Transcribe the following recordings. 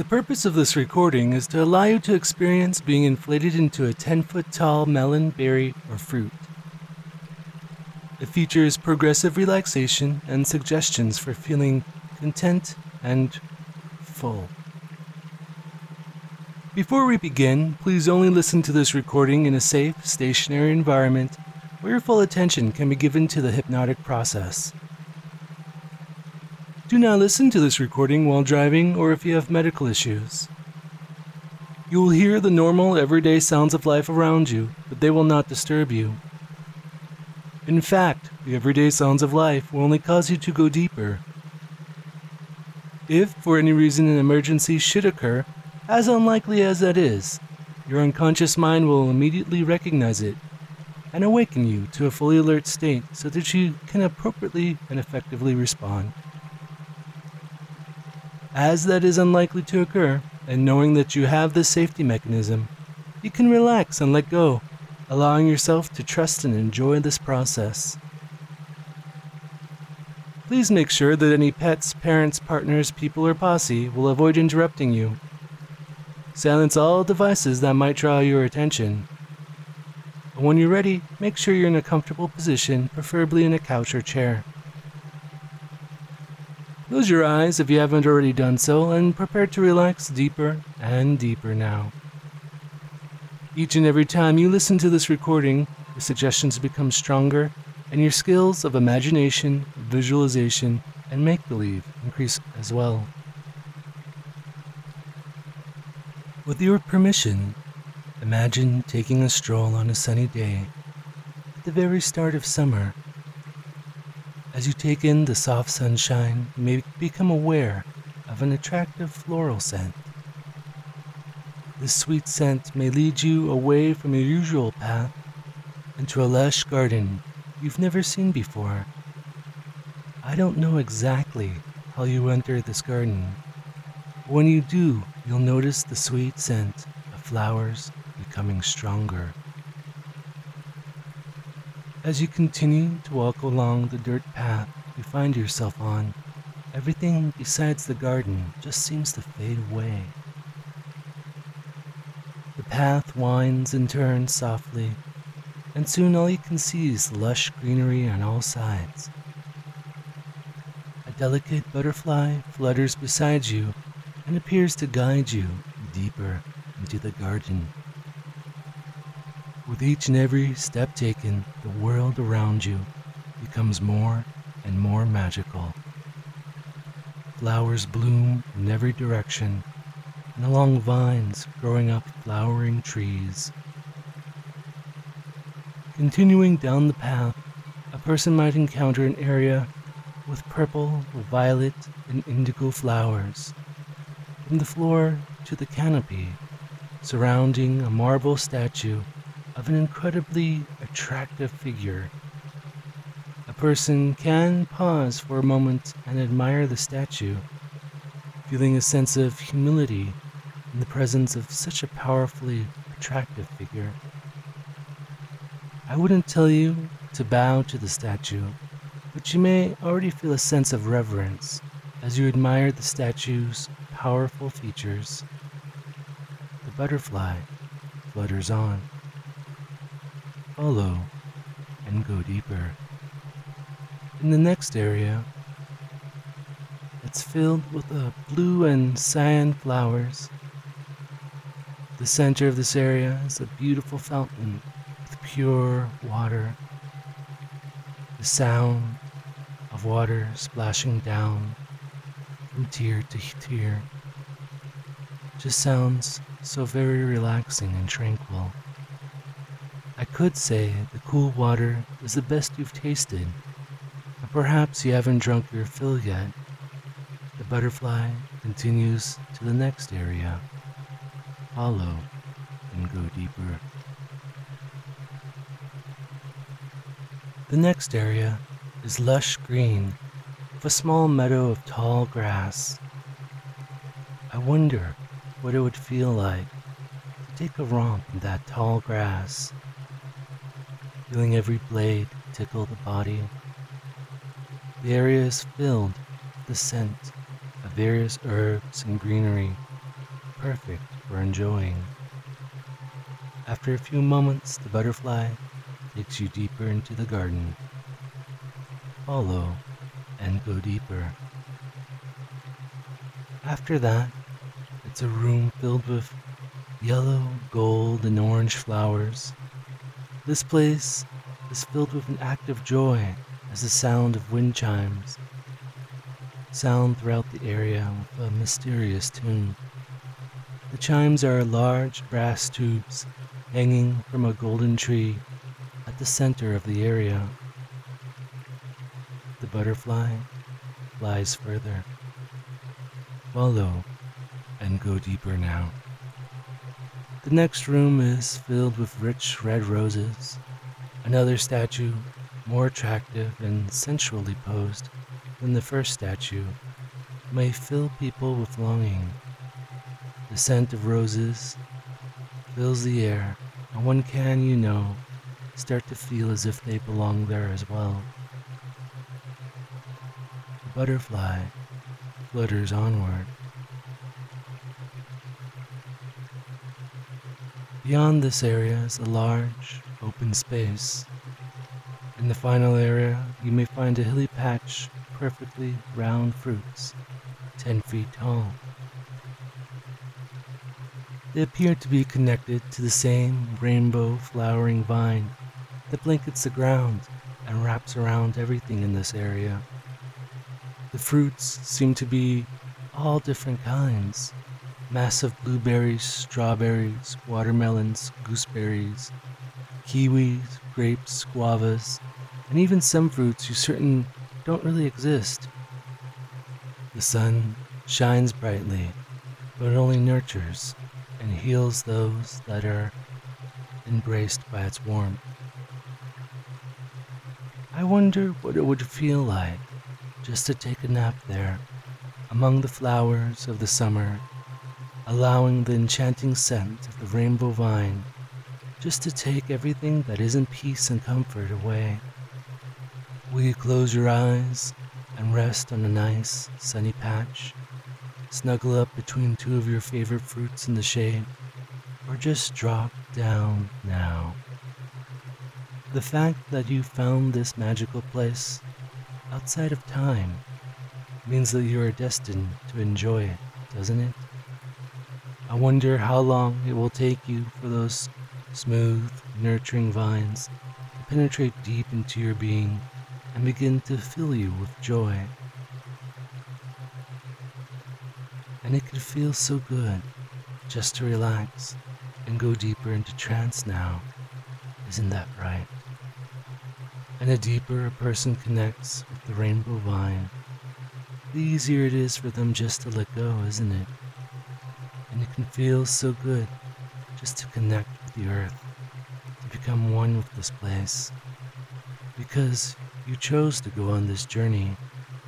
The purpose of this recording is to allow you to experience being inflated into a 10 foot tall melon, berry, or fruit. It features progressive relaxation and suggestions for feeling content and full. Before we begin, please only listen to this recording in a safe, stationary environment where your full attention can be given to the hypnotic process. Do not listen to this recording while driving or if you have medical issues. You will hear the normal, everyday sounds of life around you, but they will not disturb you. In fact, the everyday sounds of life will only cause you to go deeper. If, for any reason, an emergency should occur, as unlikely as that is, your unconscious mind will immediately recognize it and awaken you to a fully alert state so that you can appropriately and effectively respond. As that is unlikely to occur, and knowing that you have this safety mechanism, you can relax and let go, allowing yourself to trust and enjoy this process. Please make sure that any pets, parents, partners, people, or posse will avoid interrupting you. Silence all devices that might draw your attention. When you're ready, make sure you're in a comfortable position, preferably in a couch or chair. Close your eyes if you haven't already done so and prepare to relax deeper and deeper now. Each and every time you listen to this recording, the suggestions become stronger and your skills of imagination, visualization, and make believe increase as well. With your permission, imagine taking a stroll on a sunny day at the very start of summer as you take in the soft sunshine, you may become aware of an attractive floral scent. This sweet scent may lead you away from your usual path into a lush garden you've never seen before. I don't know exactly how you enter this garden, but when you do, you'll notice the sweet scent of flowers becoming stronger. As you continue to walk along the dirt path you find yourself on, everything besides the garden just seems to fade away. The path winds and turns softly, and soon all you can see is lush greenery on all sides. A delicate butterfly flutters beside you and appears to guide you deeper into the garden. With each and every step taken, the world around you becomes more and more magical. Flowers bloom in every direction, and along vines growing up flowering trees. Continuing down the path, a person might encounter an area with purple, violet, and indigo flowers. From the floor to the canopy, surrounding a marble statue of an incredibly attractive figure. A person can pause for a moment and admire the statue, feeling a sense of humility in the presence of such a powerfully attractive figure. I wouldn't tell you to bow to the statue, but you may already feel a sense of reverence as you admire the statue's powerful features. The butterfly flutters on follow and go deeper. In the next area, it's filled with uh, blue and cyan flowers. The center of this area is a beautiful fountain with pure water. The sound of water splashing down from tier to tier just sounds so very relaxing and tranquil. Could say the cool water is the best you've tasted, but perhaps you haven't drunk your fill yet. The butterfly continues to the next area. Follow and go deeper. The next area is lush green with a small meadow of tall grass. I wonder what it would feel like to take a romp in that tall grass feeling every blade tickle the body. The area is filled with the scent of various herbs and greenery perfect for enjoying. After a few moments, the butterfly takes you deeper into the garden. Follow and go deeper. After that, it's a room filled with yellow, gold, and orange flowers. This place is filled with an active joy as the sound of wind chimes sound throughout the area with a mysterious tune. The chimes are large brass tubes hanging from a golden tree at the center of the area. The butterfly flies further. Follow and go deeper now. The next room is filled with rich red roses. Another statue, more attractive and sensually posed than the first statue, may fill people with longing. The scent of roses fills the air, and one can, you know, start to feel as if they belong there as well. The butterfly flutters onward. Beyond this area is a large, open space. In the final area, you may find a hilly patch of perfectly round fruits, 10 feet tall. They appear to be connected to the same rainbow flowering vine that blankets the ground and wraps around everything in this area. The fruits seem to be all different kinds massive blueberries, strawberries, watermelons, gooseberries, kiwis, grapes, guavas, and even some fruits you certain don't really exist. The sun shines brightly, but it only nurtures and heals those that are embraced by its warmth. I wonder what it would feel like just to take a nap there among the flowers of the summer, allowing the enchanting scent of the rainbow vine just to take everything that isn't peace and comfort away. Will you close your eyes and rest on a nice, sunny patch? Snuggle up between two of your favorite fruits in the shade, or just drop down now. The fact that you found this magical place outside of time means that you are destined to enjoy it, doesn't it? I wonder how long it will take you for those smooth, nurturing vines to penetrate deep into your being and begin to fill you with joy. And it can feel so good just to relax and go deeper into trance now. Isn't that right? And the deeper a person connects with the rainbow vine, the easier it is for them just to let go, isn't it? And it can feel so good just to connect with the earth, to become one with this place. Because you chose to go on this journey,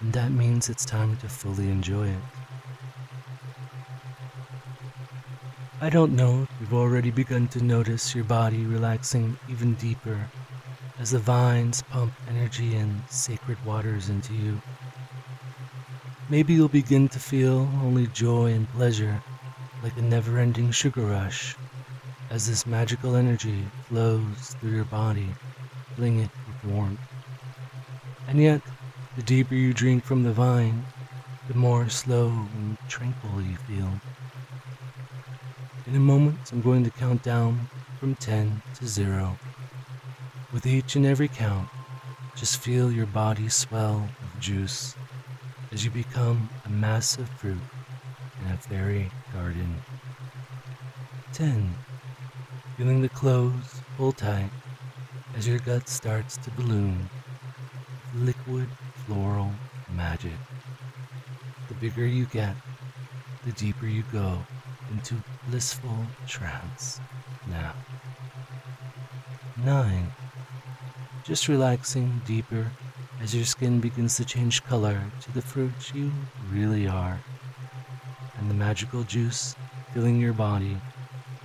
and that means it's time to fully enjoy it. I don't know if you've already begun to notice your body relaxing even deeper as the vines pump energy and sacred waters into you. Maybe you'll begin to feel only joy and pleasure, like a never ending sugar rush, as this magical energy flows through your body, filling it with warmth. And yet, the deeper you drink from the vine, the more slow and tranquil you feel. In a moment, I'm going to count down from 10 to 0. With each and every count, just feel your body swell with juice as you become a massive fruit in a fairy garden. 10. Feeling the clothes pull tight as your gut starts to balloon liquid floral magic. The bigger you get, the deeper you go into blissful trance now. 9 just relaxing deeper as your skin begins to change color to the fruit you really are. And the magical juice filling your body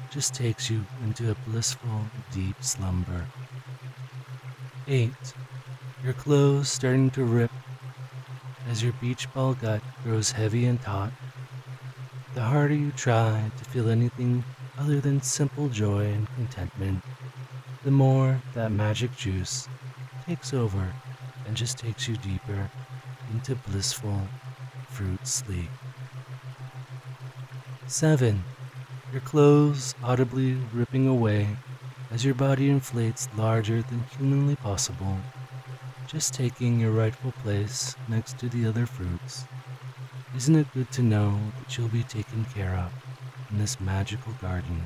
just takes you into a blissful, deep slumber. 8. Your clothes starting to rip as your beach ball gut grows heavy and taut. the harder you try to feel anything other than simple joy and contentment, the more that magic juice takes over and just takes you deeper into blissful fruit sleep. 7. Your clothes audibly ripping away as your body inflates larger than humanly possible, just taking your rightful place next to the other fruits. Isn't it good to know that you'll be taken care of in this magical garden?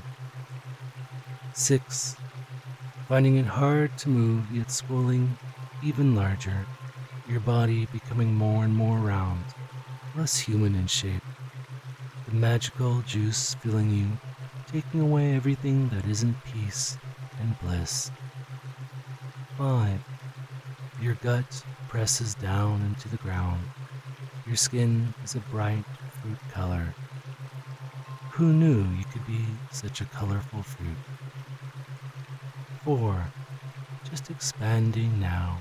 6. Finding it hard to move yet swelling even larger, your body becoming more and more round, less human in shape. The magical juice filling you, taking away everything that isn't peace and bliss. 5. Your gut presses down into the ground. Your skin is a bright fruit color. Who knew you could be such a colorful fruit? 4. Just expanding now,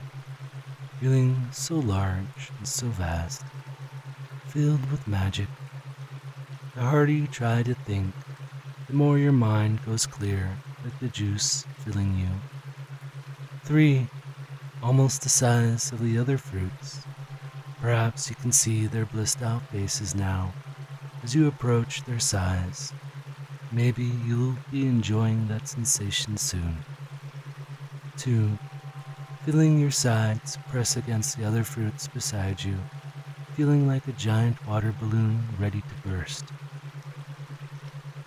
feeling so large and so vast, filled with magic. The harder you try to think, the more your mind goes clear like the juice filling you. 3. Almost the size of the other fruits. Perhaps you can see their blissed out faces now as you approach their size. Maybe you'll be enjoying that sensation soon. 2. Feeling your sides press against the other fruits beside you, feeling like a giant water balloon ready to burst.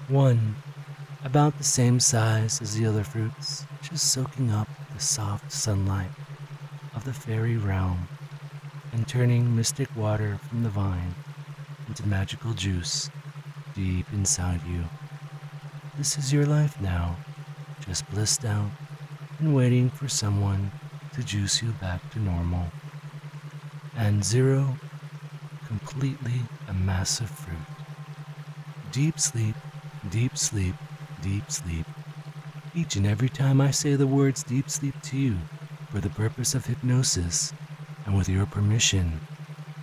1. About the same size as the other fruits, just soaking up the soft sunlight of the fairy realm and turning mystic water from the vine into magical juice deep inside you. This is your life now, just blissed out and waiting for someone to juice you back to normal. And zero, completely a massive fruit. Deep sleep, deep sleep, deep sleep. Each and every time I say the words deep sleep to you for the purpose of hypnosis, and with your permission,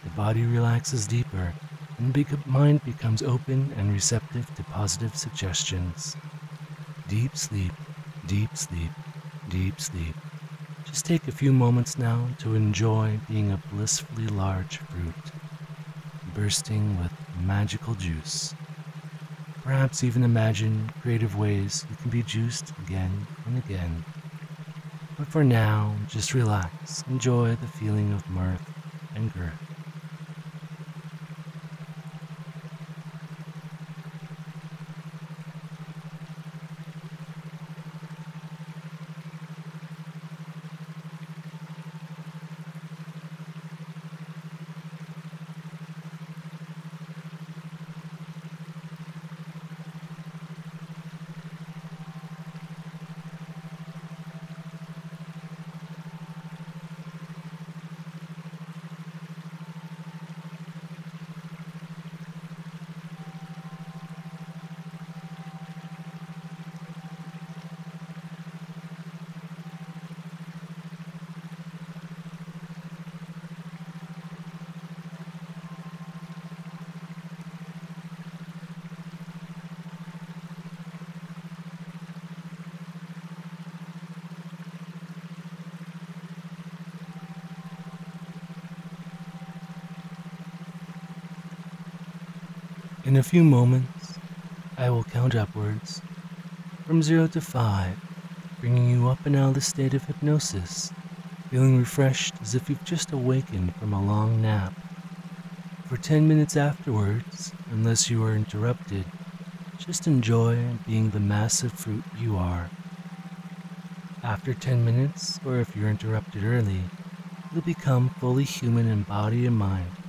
the body relaxes deeper and the mind becomes open and receptive to positive suggestions. Deep sleep, deep sleep, deep sleep. Just take a few moments now to enjoy being a blissfully large fruit, bursting with magical juice. Perhaps even imagine creative ways you can be juiced again and again. But for now, just relax, enjoy the feeling of mirth and girth. In a few moments, I will count upwards from zero to five, bringing you up and out of the state of hypnosis, feeling refreshed as if you've just awakened from a long nap. For 10 minutes afterwards, unless you are interrupted, just enjoy being the massive fruit you are. After 10 minutes, or if you're interrupted early, you'll become fully human in body and mind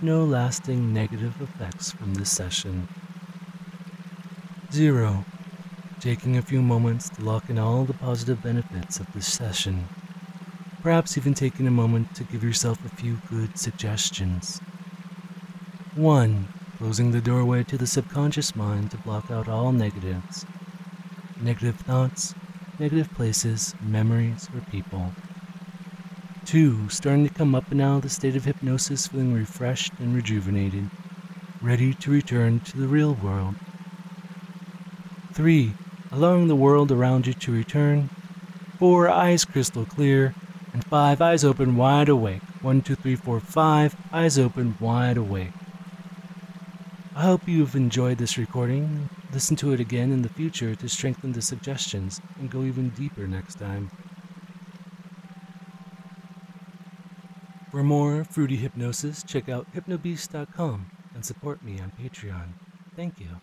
no lasting negative effects from this session. 0. Taking a few moments to lock in all the positive benefits of this session. Perhaps even taking a moment to give yourself a few good suggestions. 1. Closing the doorway to the subconscious mind to block out all negatives. Negative thoughts, negative places, memories, or people. Two, starting to come up and out of the state of hypnosis, feeling refreshed and rejuvenated. ready to return to the real world. 3. Allowing the world around you to return. 4. Eyes crystal clear. And 5. Eyes open wide awake. 1, 2, 3, 4, 5. Eyes open wide awake. I hope you've enjoyed this recording. Listen to it again in the future to strengthen the suggestions and go even deeper next time. For more fruity hypnosis, check out hypnobeast.com and support me on Patreon. Thank you.